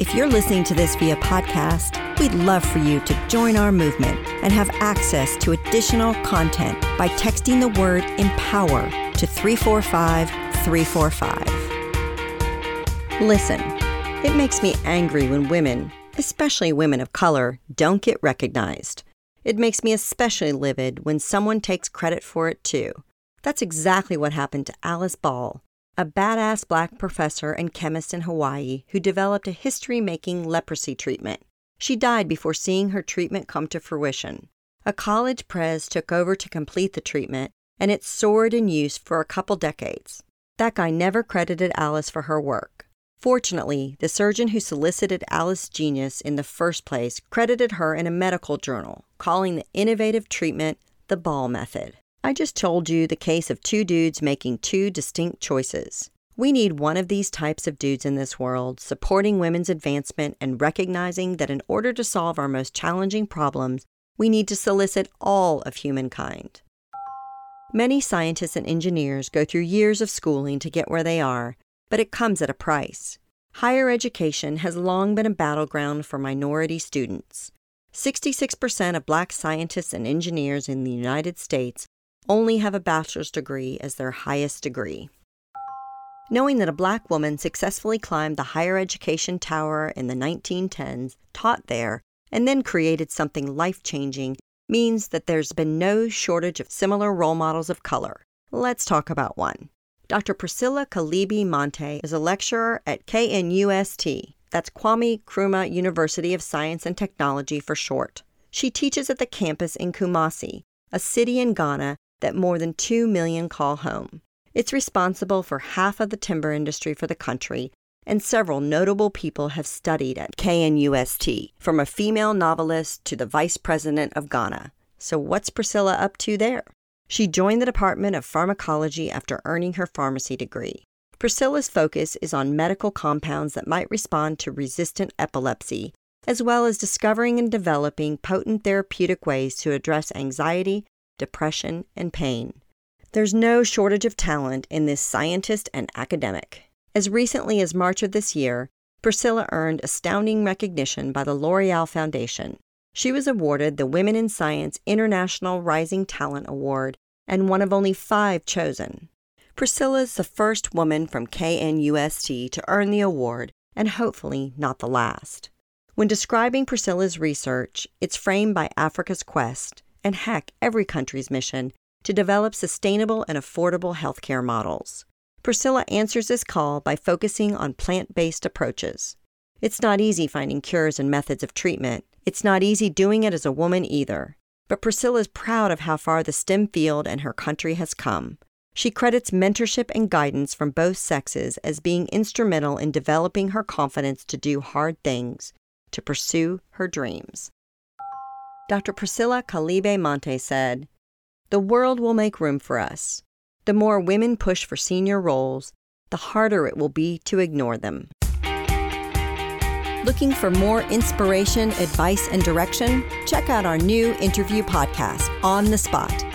If you're listening to this via podcast, we'd love for you to join our movement and have access to additional content by texting the word empower to 345 345. Listen, it makes me angry when women, especially women of color, don't get recognized. It makes me especially livid when someone takes credit for it too. That's exactly what happened to Alice Ball, a badass black professor and chemist in Hawaii who developed a history making leprosy treatment. She died before seeing her treatment come to fruition. A college prez took over to complete the treatment, and it soared in use for a couple decades. That guy never credited Alice for her work. Fortunately, the surgeon who solicited Alice's genius in the first place credited her in a medical journal, calling the innovative treatment the Ball Method. I just told you the case of two dudes making two distinct choices. We need one of these types of dudes in this world, supporting women's advancement and recognizing that in order to solve our most challenging problems, we need to solicit all of humankind. Many scientists and engineers go through years of schooling to get where they are, but it comes at a price. Higher education has long been a battleground for minority students. 66% of black scientists and engineers in the United States only have a bachelor's degree as their highest degree. Knowing that a black woman successfully climbed the higher education tower in the 1910s, taught there, and then created something life changing means that there's been no shortage of similar role models of color. Let's talk about one. Dr. Priscilla Kolibea Mante is a lecturer at KNUST, that's Kwame Nkrumah University of Science and Technology for short. She teaches at the campus in Kumasi, a city in Ghana that more than 2 million call home. It's responsible for half of the timber industry for the country, and several notable people have studied at KNUST, from a female novelist to the vice president of Ghana. So, what's Priscilla up to there? She joined the Department of Pharmacology after earning her pharmacy degree. Priscilla's focus is on medical compounds that might respond to resistant epilepsy, as well as discovering and developing potent therapeutic ways to address anxiety, depression, and pain. There's no shortage of talent in this scientist and academic. As recently as March of this year, Priscilla earned astounding recognition by the L'Oreal Foundation. She was awarded the Women in Science International Rising Talent Award and one of only five chosen. Priscilla is the first woman from KNUST to earn the award, and hopefully not the last. When describing Priscilla's research, it's framed by Africa's quest and heck, every country's mission to develop sustainable and affordable healthcare models. Priscilla answers this call by focusing on plant based approaches. It's not easy finding cures and methods of treatment. It's not easy doing it as a woman either. But Priscilla is proud of how far the STEM field and her country has come. She credits mentorship and guidance from both sexes as being instrumental in developing her confidence to do hard things, to pursue her dreams. Dr. Priscilla Kolibea Mante said, The world will make room for us. The more women push for senior roles, the harder it will be to ignore them. Looking for more inspiration, advice, and direction? Check out our new interview podcast, On the Spot,